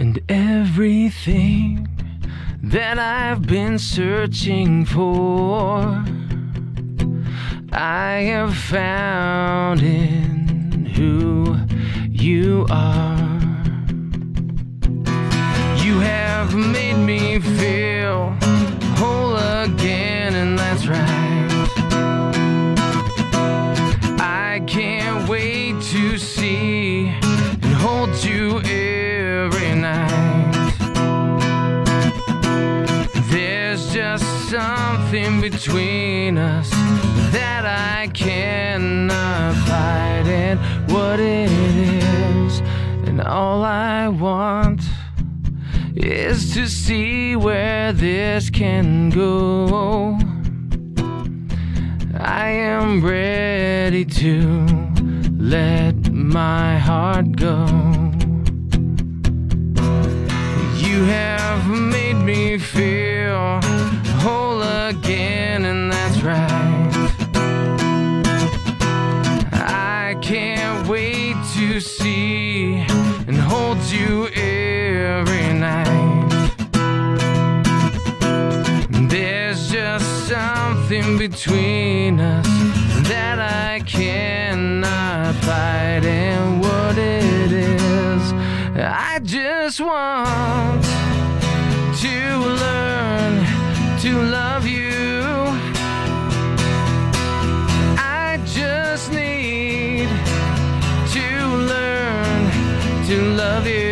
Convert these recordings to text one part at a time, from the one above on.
And everything that I've been searching for, I have found in who you are. You have made me feel whole again, and that's right. Between us that I cannot fight, and what it is, and all I want is to see where this can go. I am ready to let my heart go. You have made me feel whole again, and that's right. I can't wait to see and hold you every night. There's just something between us that I cannot fight, and what it is, I just want to learn to love you. I just need to learn to love you.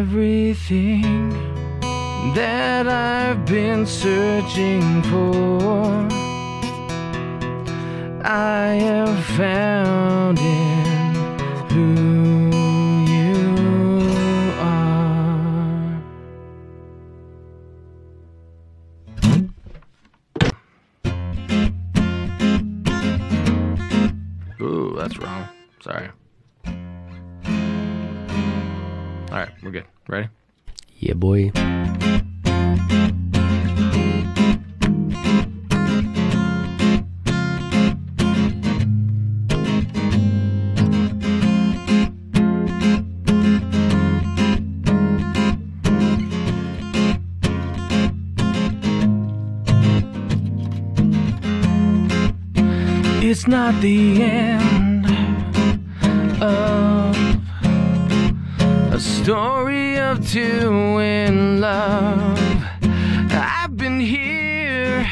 Everything that I've been searching for. I have found in we're good. Ready? Yeah, boy. It's not the end of story of two in love. I've been here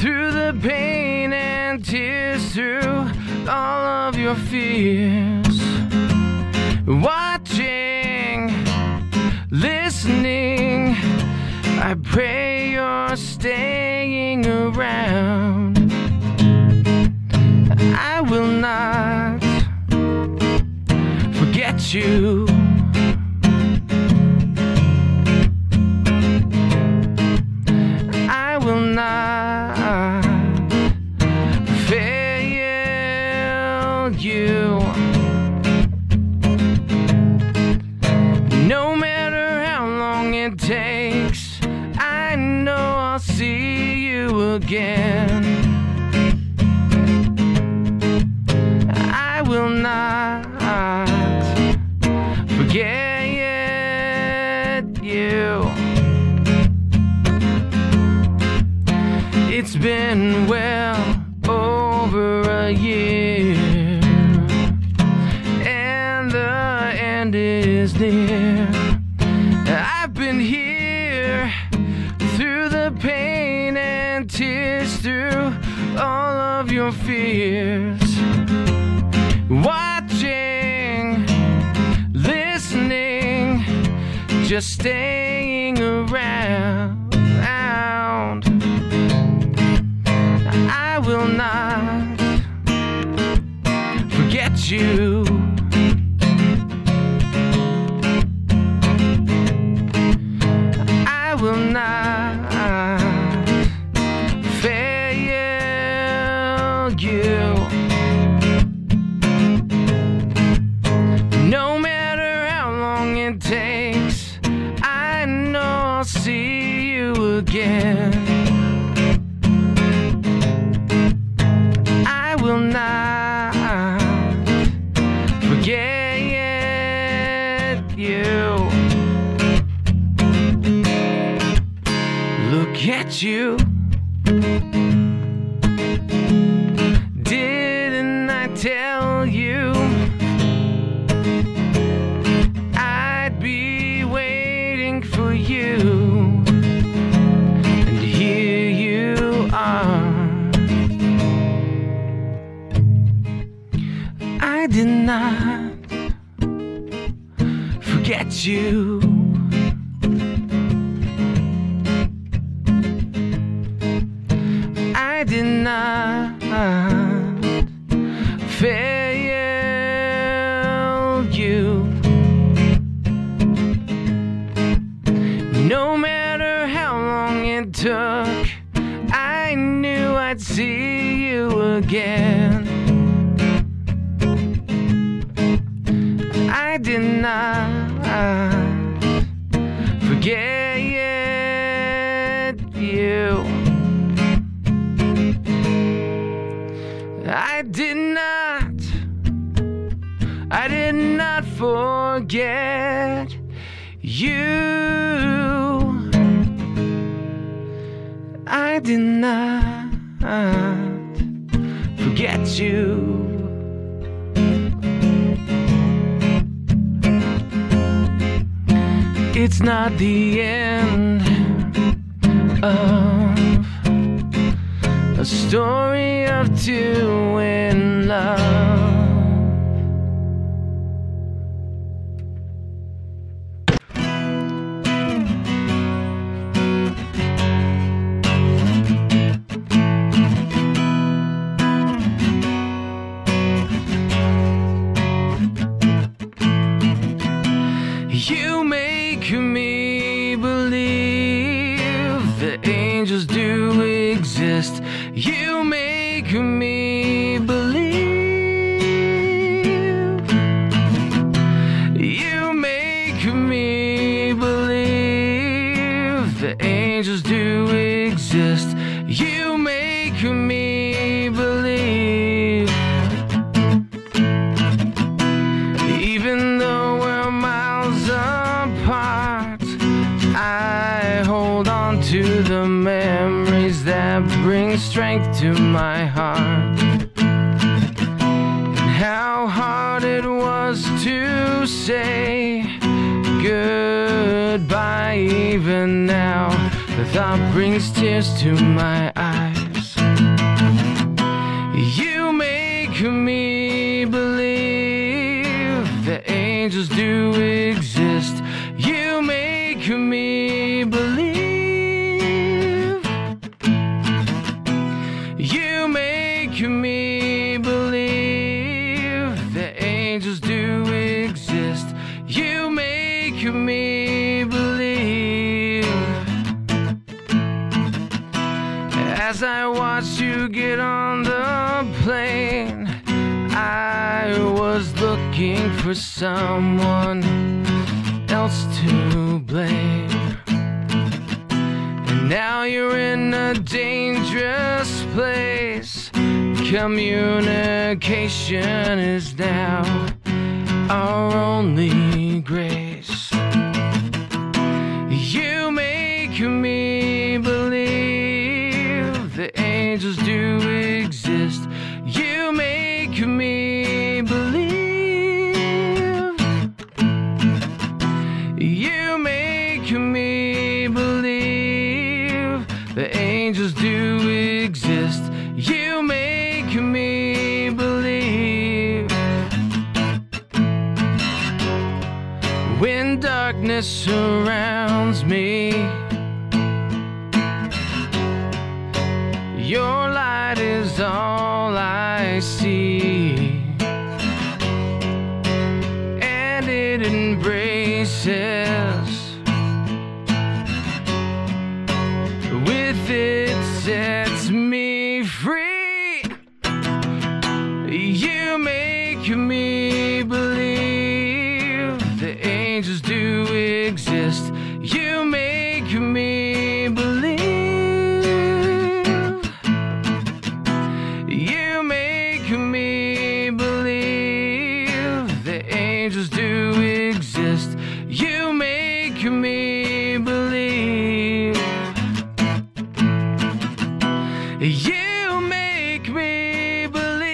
through the pain and tears, through all of your fears. Watching, listening, I pray you're staying around. I will not forget you. You. It's been well over a year, and the end is near. I've been here through the pain and tears, through all of your fears. Just staying around. I will not forget you. You. I did not fail you. No matter how long it took, I knew I'd see you again. I did not forget forget you. I did not forget you. It's not the end of a story of two in love. Exist. You make me believe. You make me believe the angels do exist. You make me believe. Even though we're miles apart, I hold on to the memories that bring strength to my heart. And how hard it was to say goodbye, even now. The thought brings tears to my eyes. You make me believe the angels do exist. Make me believe. As I watched you get on the plane, I was looking for someone else to blame. And now you're in a dangerous place. Communication is now our only grace. do exist. You make me believe. When darkness surrounds me, your light is on. You make me believe.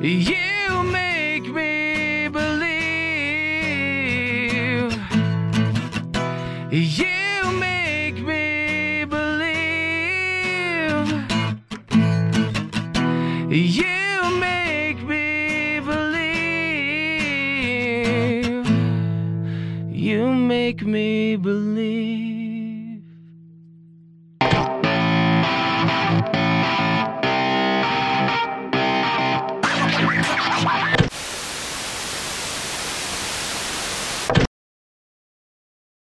You make me believe. You make me believe. You make me believe. You make me believe.